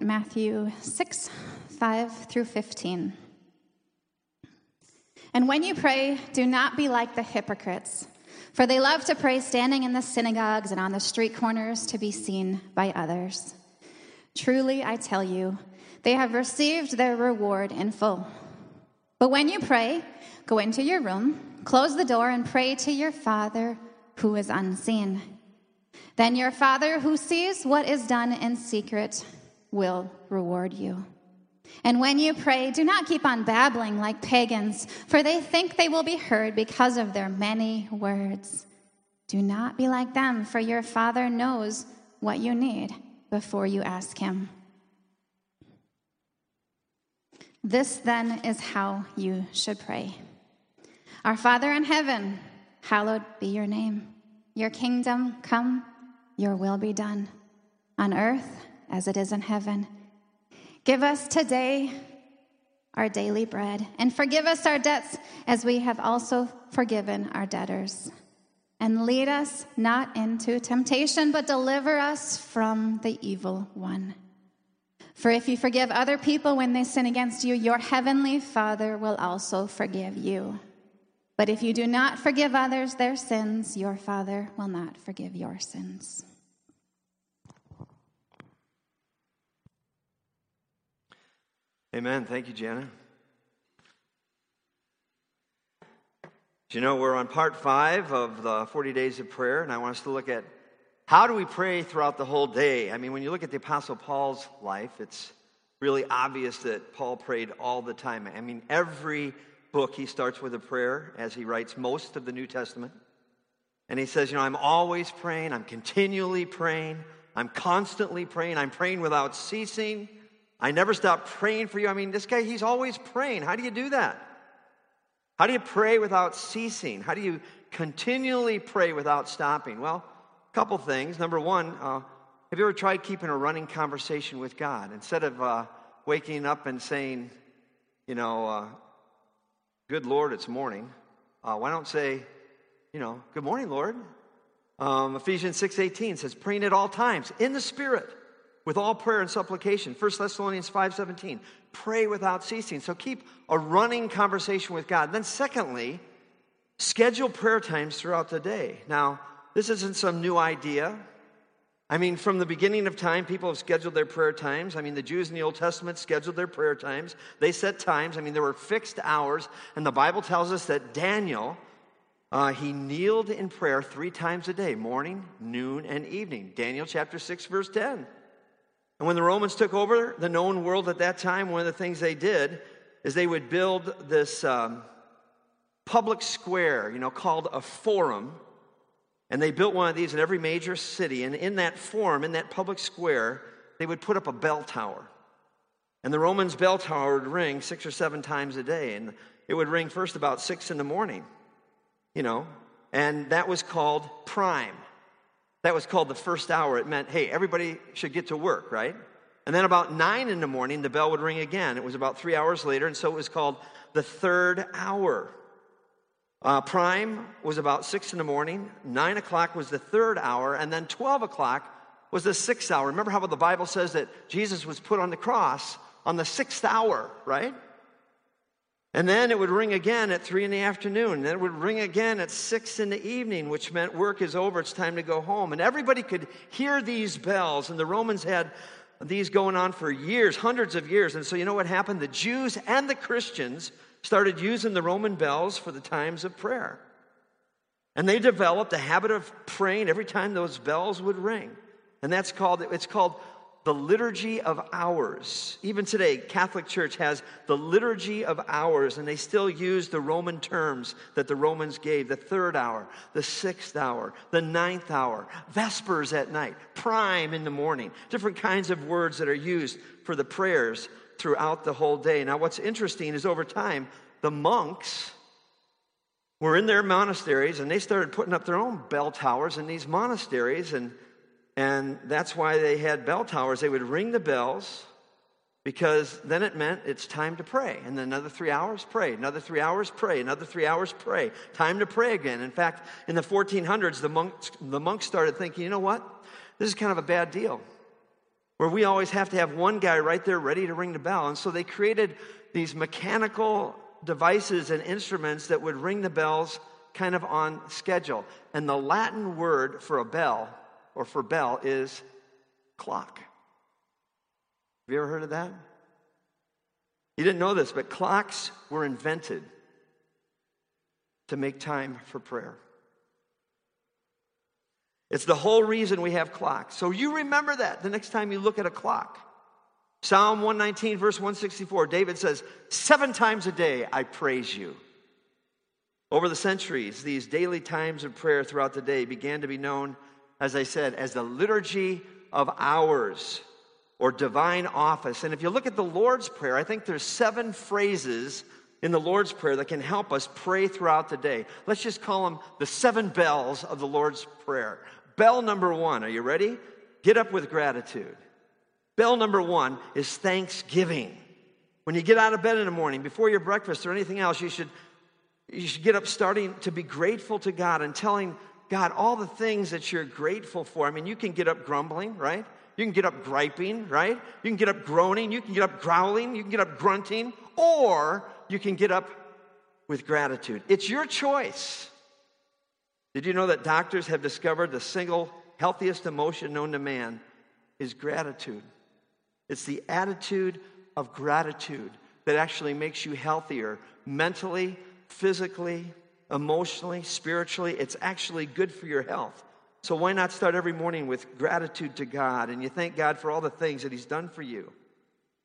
Matthew 6 5 through 15. And when you pray, do not be like the hypocrites, for they love to pray standing in the synagogues and on the street corners to be seen by others. Truly, I tell you, they have received their reward in full. But when you pray, go into your room, close the door, and pray to your Father who is unseen. Then your Father who sees what is done in secret will reward you. And when you pray, do not keep on babbling like pagans, for they think they will be heard because of their many words. Do not be like them, for your Father knows what you need before you ask Him. This then is how you should pray Our Father in heaven, hallowed be your name. Your kingdom come, your will be done, on earth as it is in heaven. Give us today our daily bread, and forgive us our debts as we have also forgiven our debtors. And lead us not into temptation, but deliver us from the evil one. For if you forgive other people when they sin against you, your heavenly Father will also forgive you. But if you do not forgive others their sins, your Father will not forgive your sins. Amen. Thank you, Jana. You know we're on part five of the 40 days of prayer, and I want us to look at how do we pray throughout the whole day? I mean, when you look at the Apostle Paul's life, it's really obvious that Paul prayed all the time. I mean, every book he starts with a prayer as he writes most of the New Testament. And he says, You know, I'm always praying, I'm continually praying, I'm constantly praying, I'm praying without ceasing. I never stop praying for you. I mean, this guy, he's always praying. How do you do that? How do you pray without ceasing? How do you continually pray without stopping? Well, a couple things. Number one, uh, have you ever tried keeping a running conversation with God? Instead of uh, waking up and saying, you know, uh, good Lord, it's morning, uh, why don't say, you know, good morning, Lord? Um, Ephesians 6.18 says, praying at all times in the Spirit with all prayer and supplication. 1 Thessalonians 5:17. Pray without ceasing. So keep a running conversation with God. Then secondly, schedule prayer times throughout the day. Now, this isn't some new idea. I mean, from the beginning of time, people have scheduled their prayer times. I mean, the Jews in the Old Testament scheduled their prayer times. They set times. I mean, there were fixed hours. And the Bible tells us that Daniel, uh, he kneeled in prayer three times a day morning, noon, and evening. Daniel chapter 6, verse 10. And when the Romans took over the known world at that time, one of the things they did is they would build this um, public square, you know, called a forum. And they built one of these in every major city. And in that forum, in that public square, they would put up a bell tower. And the Romans' bell tower would ring six or seven times a day. And it would ring first about six in the morning, you know, and that was called prime. That was called the first hour. It meant, hey, everybody should get to work, right? And then about nine in the morning, the bell would ring again. It was about three hours later, and so it was called the third hour. Uh, prime was about six in the morning, nine o'clock was the third hour, and then 12 o'clock was the sixth hour. Remember how the Bible says that Jesus was put on the cross on the sixth hour, right? And then it would ring again at three in the afternoon. Then it would ring again at six in the evening, which meant work is over, it's time to go home. And everybody could hear these bells. And the Romans had these going on for years, hundreds of years. And so you know what happened? The Jews and the Christians started using the Roman bells for the times of prayer. And they developed a habit of praying every time those bells would ring. And that's called, it's called the liturgy of hours. Even today, Catholic Church has the liturgy of hours, and they still use the Roman terms that the Romans gave the third hour, the sixth hour, the ninth hour, vespers at night, prime in the morning, different kinds of words that are used for the prayers throughout the whole day. Now, what's interesting is over time, the monks were in their monasteries and they started putting up their own bell towers in these monasteries and and that's why they had bell towers. They would ring the bells because then it meant it's time to pray. And then another three hours, pray. Another three hours, pray. Another three hours, pray. Time to pray again. In fact, in the 1400s, the monks, the monks started thinking, you know what? This is kind of a bad deal. where we always have to have one guy right there ready to ring the bell. And so they created these mechanical devices and instruments that would ring the bells kind of on schedule. And the Latin word for a bell or for bell is clock. Have you ever heard of that? You didn't know this, but clocks were invented to make time for prayer. It's the whole reason we have clocks. So you remember that the next time you look at a clock. Psalm 119, verse 164, David says, Seven times a day I praise you. Over the centuries, these daily times of prayer throughout the day began to be known, as I said, as the liturgy of hours or divine office. And if you look at the Lord's Prayer, I think there's seven phrases in the Lord's Prayer that can help us pray throughout the day. Let's just call them the seven bells of the Lord's Prayer. Bell number one, are you ready? Get up with gratitude. Bell number one is thanksgiving. When you get out of bed in the morning, before your breakfast or anything else, you should, you should get up starting to be grateful to God and telling God all the things that you're grateful for. I mean, you can get up grumbling, right? You can get up griping, right? You can get up groaning. You can get up growling. You can get up grunting. Or you can get up with gratitude. It's your choice. Did you know that doctors have discovered the single healthiest emotion known to man is gratitude? It's the attitude of gratitude that actually makes you healthier mentally, physically, emotionally, spiritually. It's actually good for your health. So why not start every morning with gratitude to God and you thank God for all the things that he's done for you.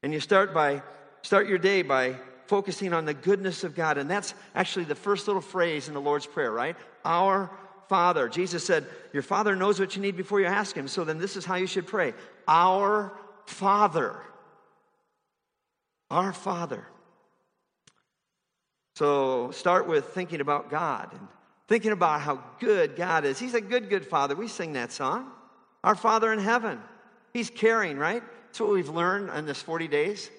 And you start by start your day by focusing on the goodness of God. And that's actually the first little phrase in the Lord's Prayer, right? Our Father. Jesus said, Your Father knows what you need before you ask Him. So then this is how you should pray Our Father. Our Father. So start with thinking about God and thinking about how good God is. He's a good, good Father. We sing that song. Our Father in heaven. He's caring, right? That's what we've learned in this 40 days.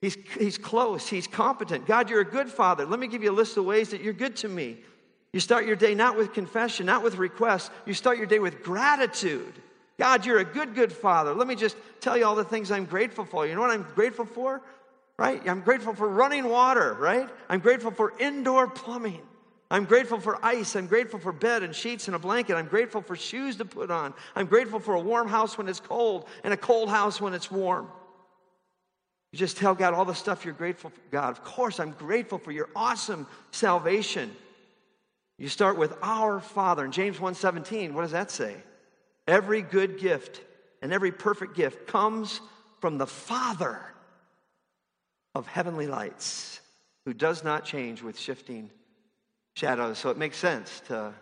He's, he's close. He's competent. God, you're a good father. Let me give you a list of ways that you're good to me. You start your day not with confession, not with requests. You start your day with gratitude. God, you're a good, good father. Let me just tell you all the things I'm grateful for. You know what I'm grateful for? Right? I'm grateful for running water, right? I'm grateful for indoor plumbing. I'm grateful for ice. I'm grateful for bed and sheets and a blanket. I'm grateful for shoes to put on. I'm grateful for a warm house when it's cold and a cold house when it's warm. You just tell God all the stuff you're grateful for. God, of course, I'm grateful for your awesome salvation. You start with our Father. In James 1:17, what does that say? Every good gift and every perfect gift comes from the Father of heavenly lights, who does not change with shifting shadows. So it makes sense to,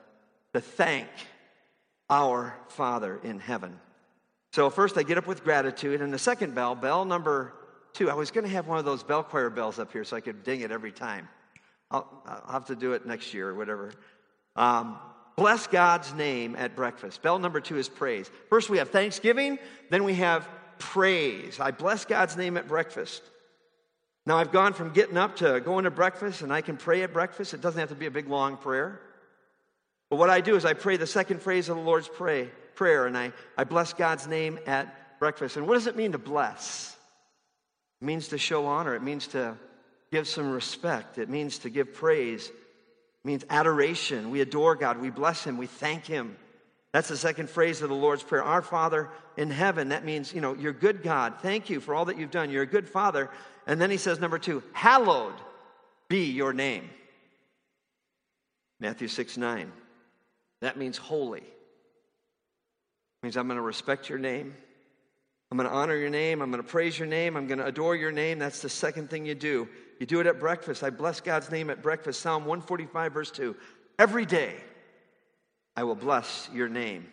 to thank our Father in heaven. So first I get up with gratitude, and the second bell, bell number two, I was going to have one of those bell choir bells up here so I could ding it every time. I'll, I'll have to do it next year or whatever. Um, bless God's name at breakfast. Bell number two is praise. First, we have thanksgiving, then we have praise. I bless God's name at breakfast. Now, I've gone from getting up to going to breakfast, and I can pray at breakfast. It doesn't have to be a big, long prayer. But what I do is I pray the second phrase of the Lord's pray, prayer, and I, I bless God's name at breakfast. And what does it mean to bless? It means to show honor, it means to give some respect. It means to give praise. It means adoration. We adore God. We bless Him. We thank Him. That's the second phrase of the Lord's Prayer. Our Father in heaven. That means, you know, you're good God. Thank you for all that you've done. You're a good Father. And then He says, number two, hallowed be your name. Matthew 6 9. That means holy. It means I'm going to respect your name. I'm going to honor your name. I'm going to praise your name. I'm going to adore your name. That's the second thing you do. You do it at breakfast. I bless God's name at breakfast. Psalm 145, verse 2. Every day I will bless your name.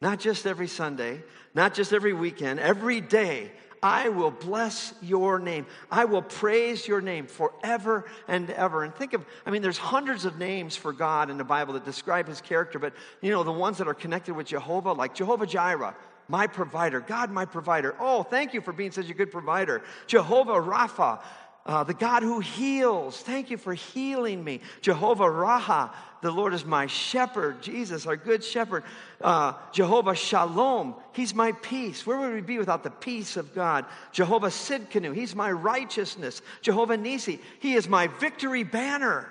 Not just every Sunday, not just every weekend, every day I will bless your name. I will praise your name forever and ever. And think of, I mean, there's hundreds of names for God in the Bible that describe his character, but you know, the ones that are connected with Jehovah, like Jehovah Jireh, my provider, God, my provider. Oh, thank you for being such a good provider. Jehovah Rapha, uh, the God who heals. Thank you for healing me. Jehovah Raha, the Lord is my shepherd. Jesus, our good shepherd. Uh, Jehovah Shalom, he's my peace. Where would we be without the peace of God? Jehovah Sidkenu, he's my righteousness. Jehovah Nisi, he is my victory banner.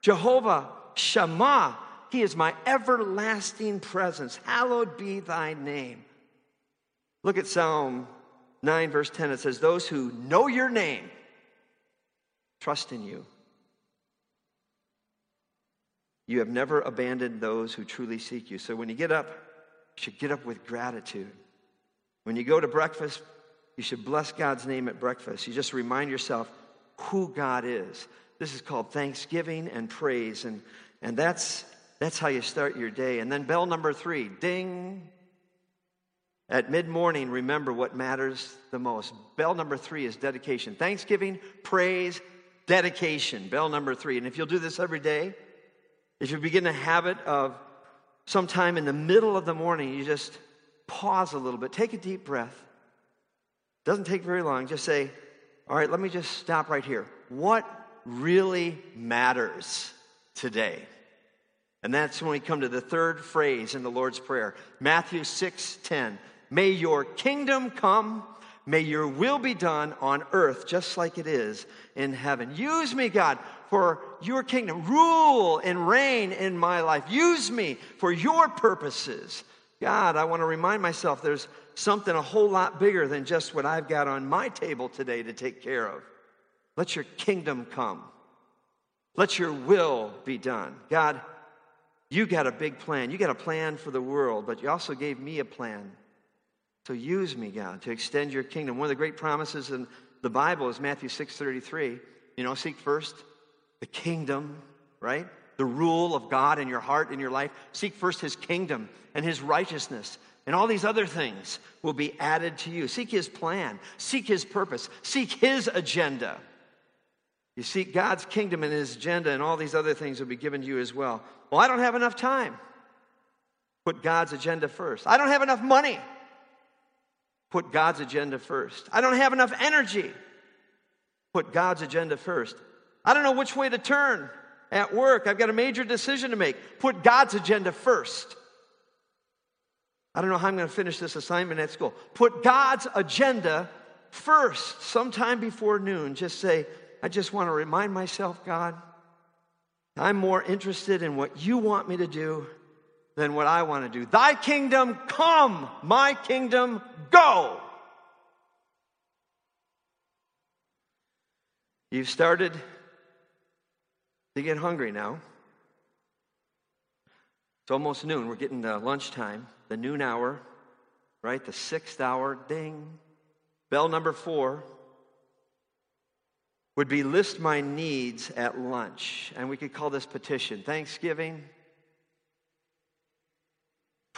Jehovah Shammah, he is my everlasting presence. Hallowed be thy name. Look at Psalm 9, verse 10. It says, Those who know your name trust in you. You have never abandoned those who truly seek you. So when you get up, you should get up with gratitude. When you go to breakfast, you should bless God's name at breakfast. You just remind yourself who God is. This is called thanksgiving and praise. And, and that's, that's how you start your day. And then bell number three ding. At mid morning, remember what matters the most. Bell number three is dedication. Thanksgiving, praise, dedication. Bell number three. And if you'll do this every day, if you begin a habit of sometime in the middle of the morning, you just pause a little bit, take a deep breath. Doesn't take very long. Just say, All right, let me just stop right here. What really matters today? And that's when we come to the third phrase in the Lord's Prayer Matthew 6 10. May your kingdom come. May your will be done on earth just like it is in heaven. Use me, God, for your kingdom. Rule and reign in my life. Use me for your purposes. God, I want to remind myself there's something a whole lot bigger than just what I've got on my table today to take care of. Let your kingdom come. Let your will be done. God, you got a big plan. You got a plan for the world, but you also gave me a plan so use me, God, to extend your kingdom. One of the great promises in the Bible is Matthew 6:33. You know, seek first the kingdom, right? The rule of God in your heart, in your life. Seek first his kingdom and his righteousness. And all these other things will be added to you. Seek his plan, seek his purpose, seek his agenda. You seek God's kingdom and his agenda, and all these other things will be given to you as well. Well, I don't have enough time. Put God's agenda first. I don't have enough money. Put God's agenda first. I don't have enough energy. Put God's agenda first. I don't know which way to turn at work. I've got a major decision to make. Put God's agenda first. I don't know how I'm going to finish this assignment at school. Put God's agenda first. Sometime before noon, just say, I just want to remind myself, God, I'm more interested in what you want me to do than what I want to do. Thy kingdom come, my kingdom go. You've started to get hungry now. It's almost noon. We're getting to lunchtime, the noon hour, right? The sixth hour, ding. Bell number four would be list my needs at lunch. And we could call this petition Thanksgiving,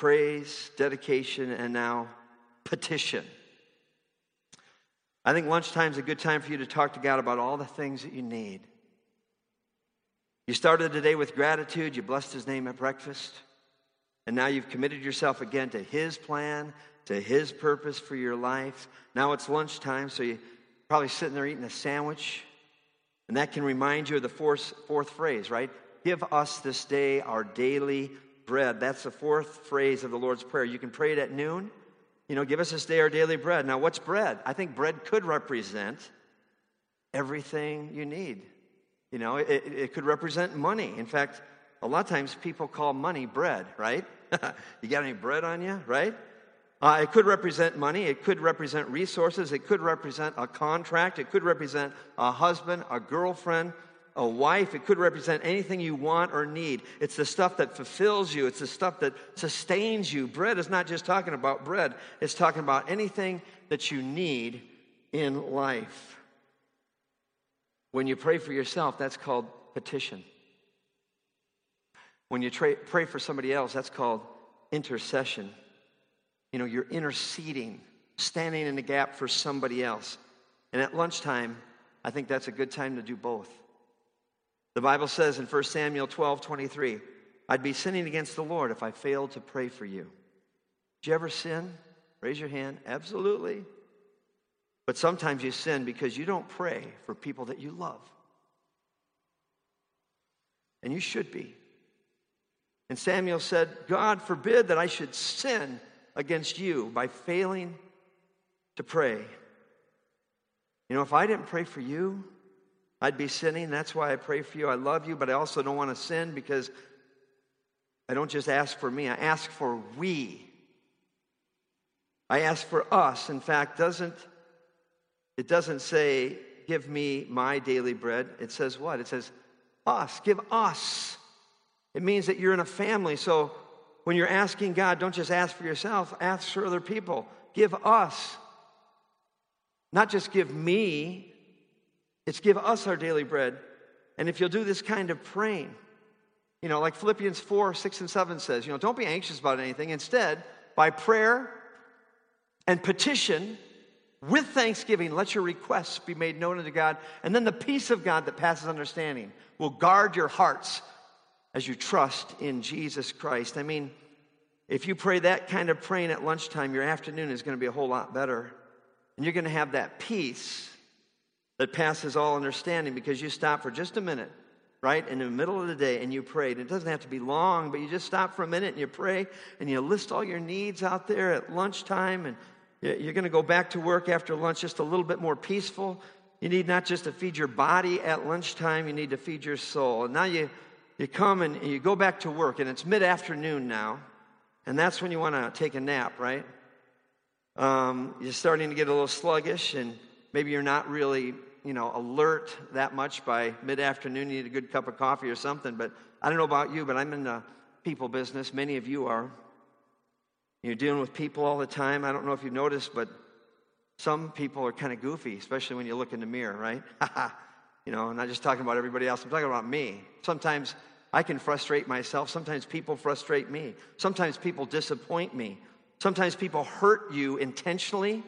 praise, dedication, and now petition. I think lunchtime is a good time for you to talk to God about all the things that you need. You started the day with gratitude, you blessed His name at breakfast, and now you've committed yourself again to His plan, to His purpose for your life. Now it's lunchtime, so you're probably sitting there eating a sandwich, and that can remind you of the fourth, fourth phrase, right? Give us this day our daily bread. That's the fourth phrase of the Lord's Prayer. You can pray it at noon. You know, give us this day our daily bread. Now, what's bread? I think bread could represent everything you need. You know, it, it could represent money. In fact, a lot of times people call money bread, right? you got any bread on you, right? Uh, it could represent money. It could represent resources. It could represent a contract. It could represent a husband, a girlfriend, a wife. It could represent anything you want or need. It's the stuff that fulfills you, it's the stuff that sustains you. Bread is not just talking about bread, it's talking about anything that you need in life. When you pray for yourself, that's called petition. When you tra- pray for somebody else, that's called intercession. You know, you're interceding, standing in the gap for somebody else. And at lunchtime, I think that's a good time to do both. The Bible says in 1 Samuel 12 23, I'd be sinning against the Lord if I failed to pray for you. Did you ever sin? Raise your hand. Absolutely. But sometimes you sin because you don't pray for people that you love. And you should be. And Samuel said, God forbid that I should sin against you by failing to pray. You know, if I didn't pray for you, I'd be sinning. That's why I pray for you. I love you, but I also don't want to sin because I don't just ask for me, I ask for we. I ask for us. In fact, doesn't it doesn't say give me my daily bread. It says what? It says us. Give us. It means that you're in a family. So when you're asking God, don't just ask for yourself, ask for other people. Give us. Not just give me, it's give us our daily bread. And if you'll do this kind of praying, you know, like Philippians 4, 6, and 7 says, you know, don't be anxious about anything. Instead, by prayer and petition, with thanksgiving, let your requests be made known unto God. And then the peace of God that passes understanding will guard your hearts as you trust in Jesus Christ. I mean, if you pray that kind of praying at lunchtime, your afternoon is going to be a whole lot better. And you're going to have that peace that passes all understanding because you stop for just a minute, right, in the middle of the day and you prayed. It doesn't have to be long, but you just stop for a minute and you pray and you list all your needs out there at lunchtime and you're going to go back to work after lunch just a little bit more peaceful. You need not just to feed your body at lunchtime, you need to feed your soul. And now you, you come and you go back to work, and it's mid afternoon now, and that's when you want to take a nap, right? Um, you're starting to get a little sluggish, and maybe you're not really you know alert that much by mid-afternoon you need a good cup of coffee or something but i don't know about you but i'm in the people business many of you are you're dealing with people all the time. I don't know if you've noticed, but some people are kind of goofy, especially when you look in the mirror, right? you know, I'm not just talking about everybody else, I'm talking about me. Sometimes I can frustrate myself. Sometimes people frustrate me. Sometimes people disappoint me. Sometimes people hurt you intentionally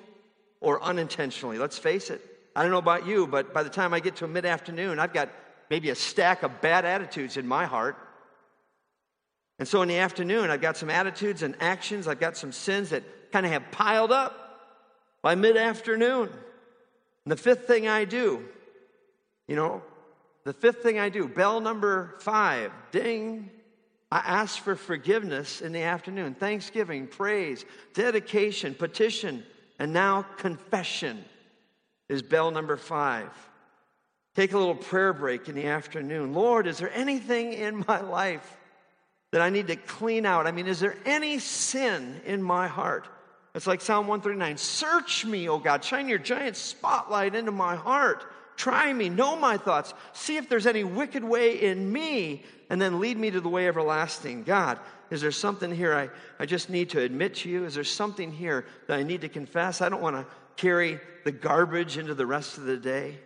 or unintentionally. Let's face it. I don't know about you, but by the time I get to mid afternoon, I've got maybe a stack of bad attitudes in my heart. And so in the afternoon, I've got some attitudes and actions, I've got some sins that kind of have piled up by mid afternoon. And the fifth thing I do, you know, the fifth thing I do, bell number five, ding, I ask for forgiveness in the afternoon. Thanksgiving, praise, dedication, petition, and now confession is bell number five. Take a little prayer break in the afternoon. Lord, is there anything in my life that I need to clean out? I mean, is there any sin in my heart? It's like Psalm 139 Search me, O God, shine your giant spotlight into my heart. Try me, know my thoughts, see if there's any wicked way in me, and then lead me to the way everlasting. God, is there something here I, I just need to admit to you? Is there something here that I need to confess? I don't want to carry the garbage into the rest of the day.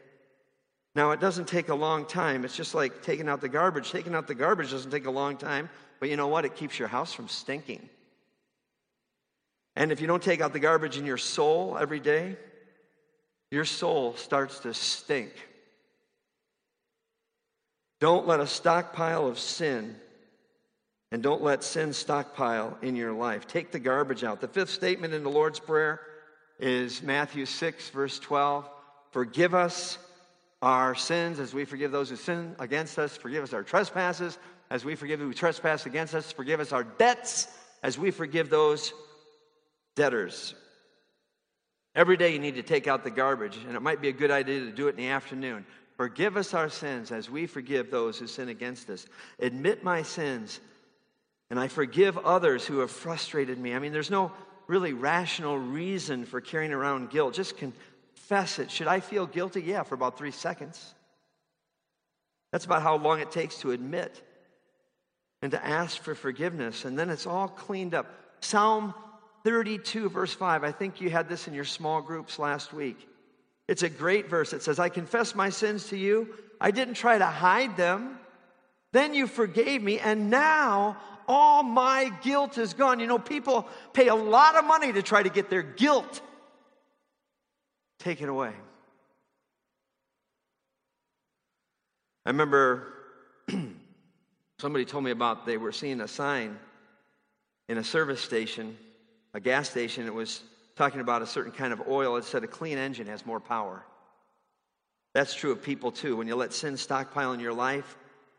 Now, it doesn't take a long time. It's just like taking out the garbage. Taking out the garbage doesn't take a long time. But you know what? It keeps your house from stinking. And if you don't take out the garbage in your soul every day, your soul starts to stink. Don't let a stockpile of sin and don't let sin stockpile in your life. Take the garbage out. The fifth statement in the Lord's Prayer is Matthew 6, verse 12. Forgive us our sins as we forgive those who sin against us. Forgive us our trespasses as we forgive who trespass against us. Forgive us our debts as we forgive those debtors. Every day you need to take out the garbage, and it might be a good idea to do it in the afternoon. Forgive us our sins as we forgive those who sin against us. Admit my sins, and I forgive others who have frustrated me. I mean, there's no really rational reason for carrying around guilt. Just confess it. Should I feel guilty? Yeah, for about three seconds. That's about how long it takes to admit and to ask for forgiveness, and then it's all cleaned up. Psalm 32, verse 5. I think you had this in your small groups last week. It's a great verse. It says, I confess my sins to you. I didn't try to hide them. Then you forgave me, and now all my guilt is gone. You know, people pay a lot of money to try to get their guilt taken away. I remember somebody told me about they were seeing a sign in a service station, a gas station. It was talking about a certain kind of oil. It said a clean engine has more power. That's true of people too. When you let sin stockpile in your life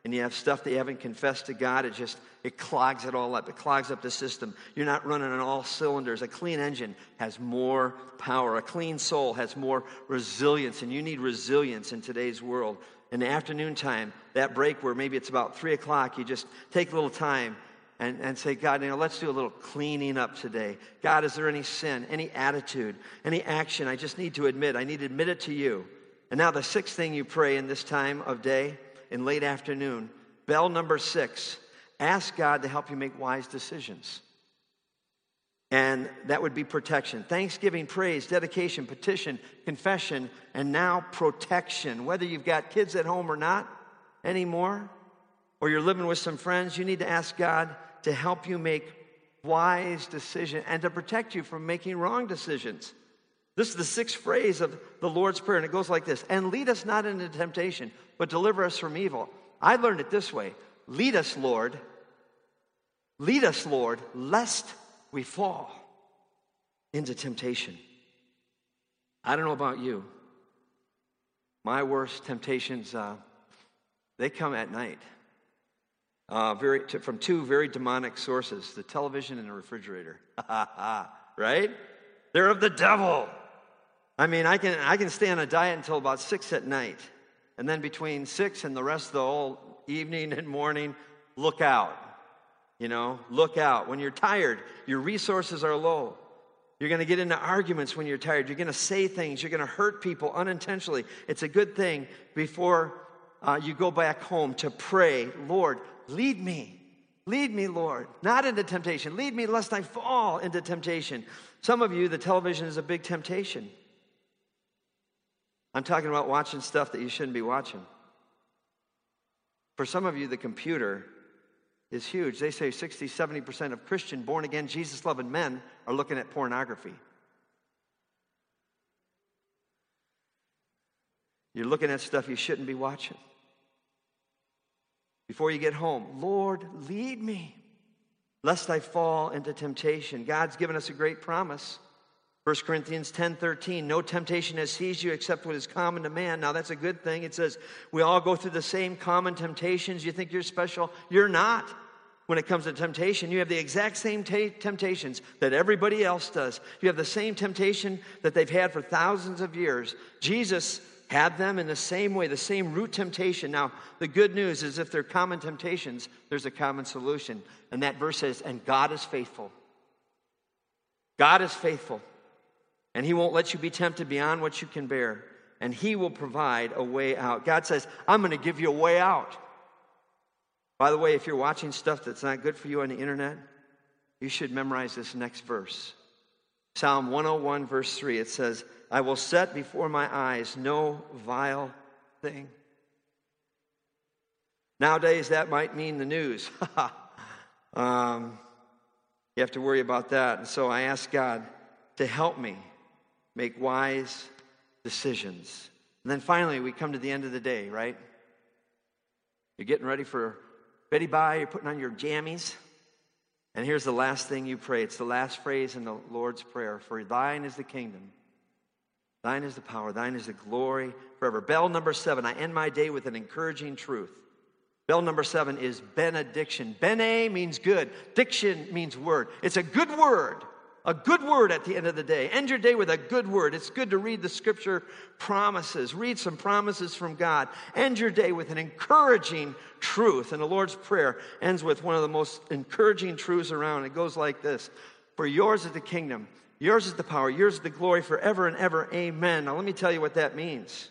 and you have stuff that you haven't confessed to God, it just it clogs it all up. It clogs up the system. You're not running on all cylinders. A clean engine has more power. A clean soul has more resilience, and you need resilience in today's world. In the afternoon time, that break where maybe it's about three o'clock, you just take a little time and, and say, God, you know, let's do a little cleaning up today. God, is there any sin, any attitude, any action I just need to admit? I need to admit it to you. And now the sixth thing you pray in this time of day, in late afternoon, bell number six, ask God to help you make wise decisions. And that would be protection. Thanksgiving, praise, dedication, petition, confession, and now protection. Whether you've got kids at home or not anymore, or you're living with some friends, you need to ask God to help you make wise decisions and to protect you from making wrong decisions. This is the sixth phrase of the Lord's Prayer, and it goes like this And lead us not into temptation, but deliver us from evil. I learned it this way Lead us, Lord. Lead us, Lord, lest we fall into temptation. I don't know about you. My worst temptations, uh, they come at night uh, very, from two very demonic sources the television and the refrigerator. right? They're of the devil. I mean, I can, I can stay on a diet until about six at night. And then between six and the rest of the whole evening and morning, look out. You know, look out. When you're tired, your resources are low. You're going to get into arguments when you're tired. You're going to say things. You're going to hurt people unintentionally. It's a good thing before uh, you go back home to pray, Lord, Lead me. Lead me, Lord, not into temptation. Lead me lest I fall into temptation. Some of you, the television is a big temptation. I'm talking about watching stuff that you shouldn't be watching. For some of you, the computer is huge. They say 60, 70% of Christian, born again, Jesus loving men are looking at pornography. You're looking at stuff you shouldn't be watching before you get home Lord, lead me, lest I fall into temptation. God's given us a great promise. 1 Corinthians 10 13, no temptation has seized you except what is common to man. Now, that's a good thing. It says we all go through the same common temptations. You think you're special? You're not. When it comes to temptation, you have the exact same t- temptations that everybody else does. You have the same temptation that they've had for thousands of years. Jesus had them in the same way, the same root temptation. Now, the good news is if they're common temptations, there's a common solution. And that verse says, and God is faithful. God is faithful. And He won't let you be tempted beyond what you can bear. And He will provide a way out. God says, I'm going to give you a way out. By the way, if you're watching stuff that's not good for you on the internet, you should memorize this next verse. Psalm 101, verse 3, it says, I will set before my eyes no vile thing. Nowadays, that might mean the news. um, you have to worry about that. And so I ask God to help me make wise decisions. And then finally, we come to the end of the day, right? You're getting ready for Betty Bye, you're putting on your jammies. And here's the last thing you pray. It's the last phrase in the Lord's Prayer For thine is the kingdom Thine is the power, thine is the glory forever. Bell number seven, I end my day with an encouraging truth. Bell number seven is benediction. Bene means good, diction means word. It's a good word, a good word at the end of the day. End your day with a good word. It's good to read the scripture promises, read some promises from God. End your day with an encouraging truth. And the Lord's Prayer ends with one of the most encouraging truths around. It goes like this For yours is the kingdom Yours is the power, yours is the glory forever and ever. Amen. Now, let me tell you what that means.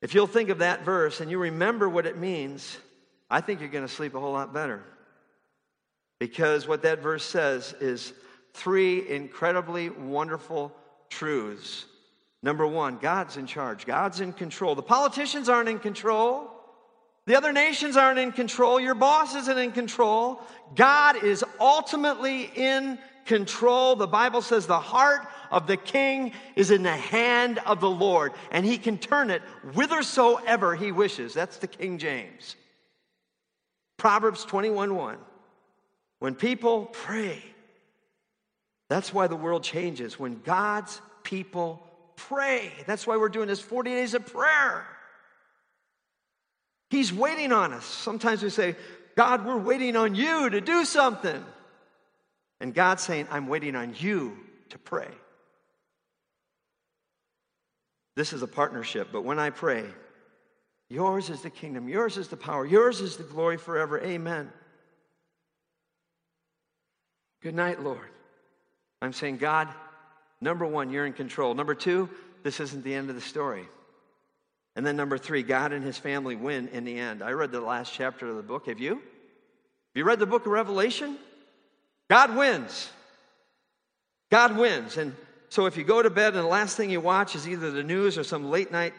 If you'll think of that verse and you remember what it means, I think you're going to sleep a whole lot better. Because what that verse says is three incredibly wonderful truths. Number one, God's in charge, God's in control. The politicians aren't in control. The other nations aren't in control. Your boss isn't in control. God is ultimately in control. The Bible says the heart of the king is in the hand of the Lord, and he can turn it whithersoever he wishes. That's the King James. Proverbs 21 1. When people pray, That's why the world changes when God's people pray. That's why we're doing this 40 days of prayer. He's waiting on us. Sometimes we say, God, we're waiting on you to do something. And God's saying, I'm waiting on you to pray. This is a partnership, but when I pray, yours is the kingdom, yours is the power, yours is the glory forever. Amen. Good night, Lord. I'm saying, God, number one, you're in control. Number two, this isn't the end of the story. And then number three, God and his family win in the end. I read the last chapter of the book. Have you? Have you read the book of Revelation? God wins. God wins. And so if you go to bed and the last thing you watch is either the news or some late night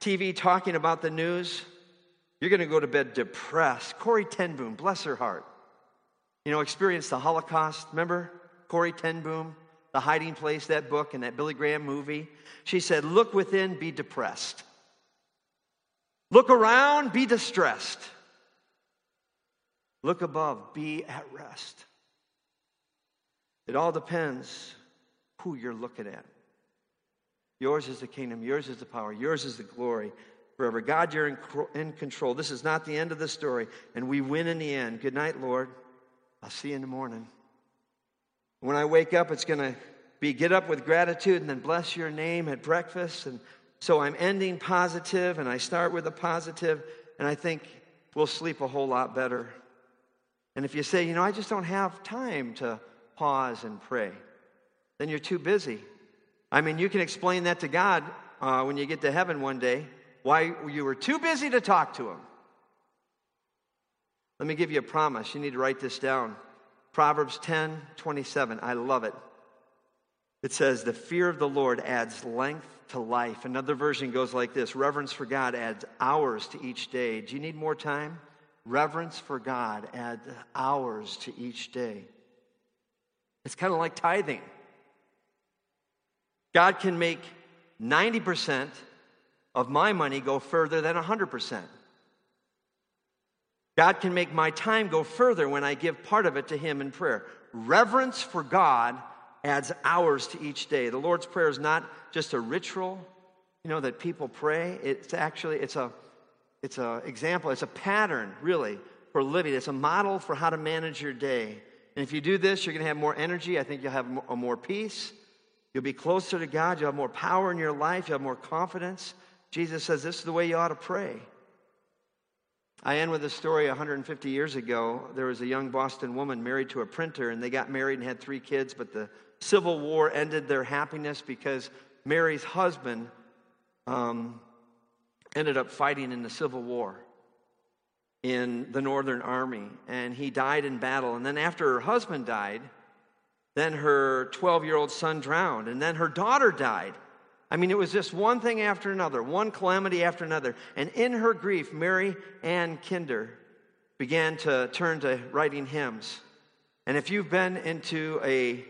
TV talking about the news, you're going to go to bed depressed. Corrie ten Boom, bless her heart, you know, experienced the Holocaust. Remember Corrie ten Boom, The Hiding Place, that book and that Billy Graham movie? She said, Look within, be depressed. Look around, be distressed. Look above, be at rest. It all depends who you're looking at. Yours is the kingdom, yours is the power, yours is the glory forever. God, you're in, in control. This is not the end of the story, and we win in the end. Good night, Lord. I'll see you in the morning. When I wake up, it's going to be get up with gratitude and then bless your name at breakfast. And so I'm ending positive, and I start with a positive, and I think we'll sleep a whole lot better. And if you say, you know, I just don't have time to pause and pray, then you're too busy. I mean, you can explain that to God uh, when you get to heaven one day, why you were too busy to talk to Him. Let me give you a promise. You need to write this down. Proverbs 10 27. I love it. It says, The fear of the Lord adds length to life. Another version goes like this Reverence for God adds hours to each day. Do you need more time? Reverence for God adds hours to each day. It's kind of like tithing. God can make 90% of my money go further than 100%. God can make my time go further when I give part of it to Him in prayer. Reverence for God adds hours to each day. The Lord's Prayer is not just a ritual, you know, that people pray. It's actually it's a it's an example. It's a pattern, really, for living. It's a model for how to manage your day. And if you do this, you're going to have more energy. I think you'll have more, more peace. You'll be closer to God. You'll have more power in your life. You'll have more confidence. Jesus says this is the way you ought to pray. I end with a story 150 years ago. There was a young Boston woman married to a printer, and they got married and had three kids, but the Civil War ended their happiness because Mary's husband um, ended up fighting in the Civil War in the Northern Army, and he died in battle. And then, after her husband died, then her 12 year old son drowned, and then her daughter died. I mean, it was just one thing after another, one calamity after another. And in her grief, Mary Ann Kidder began to turn to writing hymns. And if you've been into a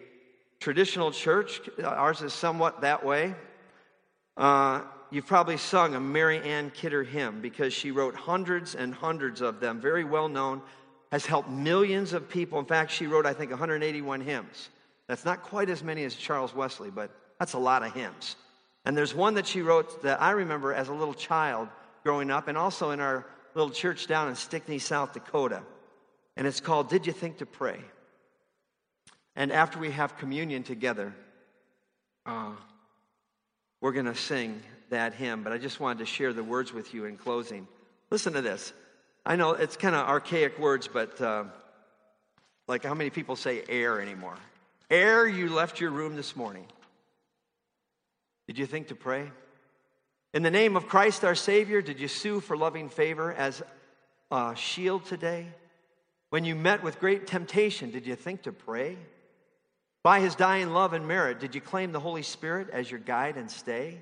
traditional church, ours is somewhat that way, uh, you've probably sung a Mary Ann Kidder hymn because she wrote hundreds and hundreds of them, very well known, has helped millions of people. In fact, she wrote, I think, 181 hymns. That's not quite as many as Charles Wesley, but that's a lot of hymns. And there's one that she wrote that I remember as a little child growing up, and also in our little church down in Stickney, South Dakota. And it's called Did You Think to Pray? And after we have communion together, uh, we're going to sing that hymn, but I just wanted to share the words with you in closing. Listen to this. I know it's kind of archaic words, but uh, like how many people say ere anymore? Ere, you left your room this morning. Did you think to pray? In the name of Christ our Savior, did you sue for loving favor as a shield today? When you met with great temptation, did you think to pray? By his dying love and merit, did you claim the Holy Spirit as your guide and stay?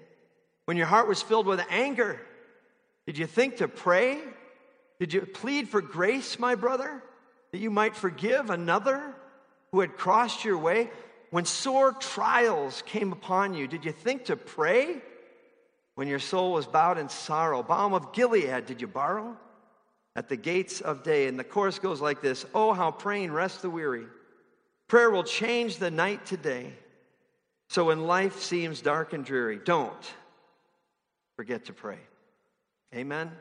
When your heart was filled with anger, did you think to pray? Did you plead for grace, my brother, that you might forgive another who had crossed your way? When sore trials came upon you, did you think to pray? When your soul was bowed in sorrow, balm of Gilead did you borrow? At the gates of day. And the chorus goes like this Oh, how praying rests the weary. Prayer will change the night today. So when life seems dark and dreary, don't forget to pray. Amen.